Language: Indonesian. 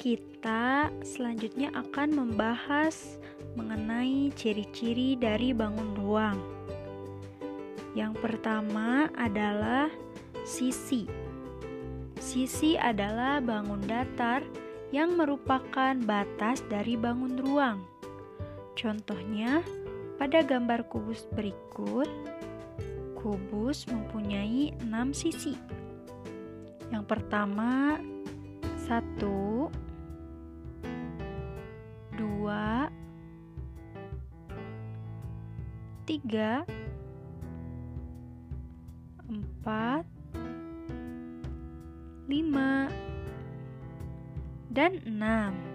kita selanjutnya akan membahas mengenai ciri-ciri dari bangun ruang. Yang pertama adalah sisi. Sisi adalah bangun datar yang merupakan batas dari bangun ruang. Contohnya, pada gambar kubus berikut, kubus mempunyai enam sisi. Yang pertama, satu, dua, tiga, empat, lima, dan enam.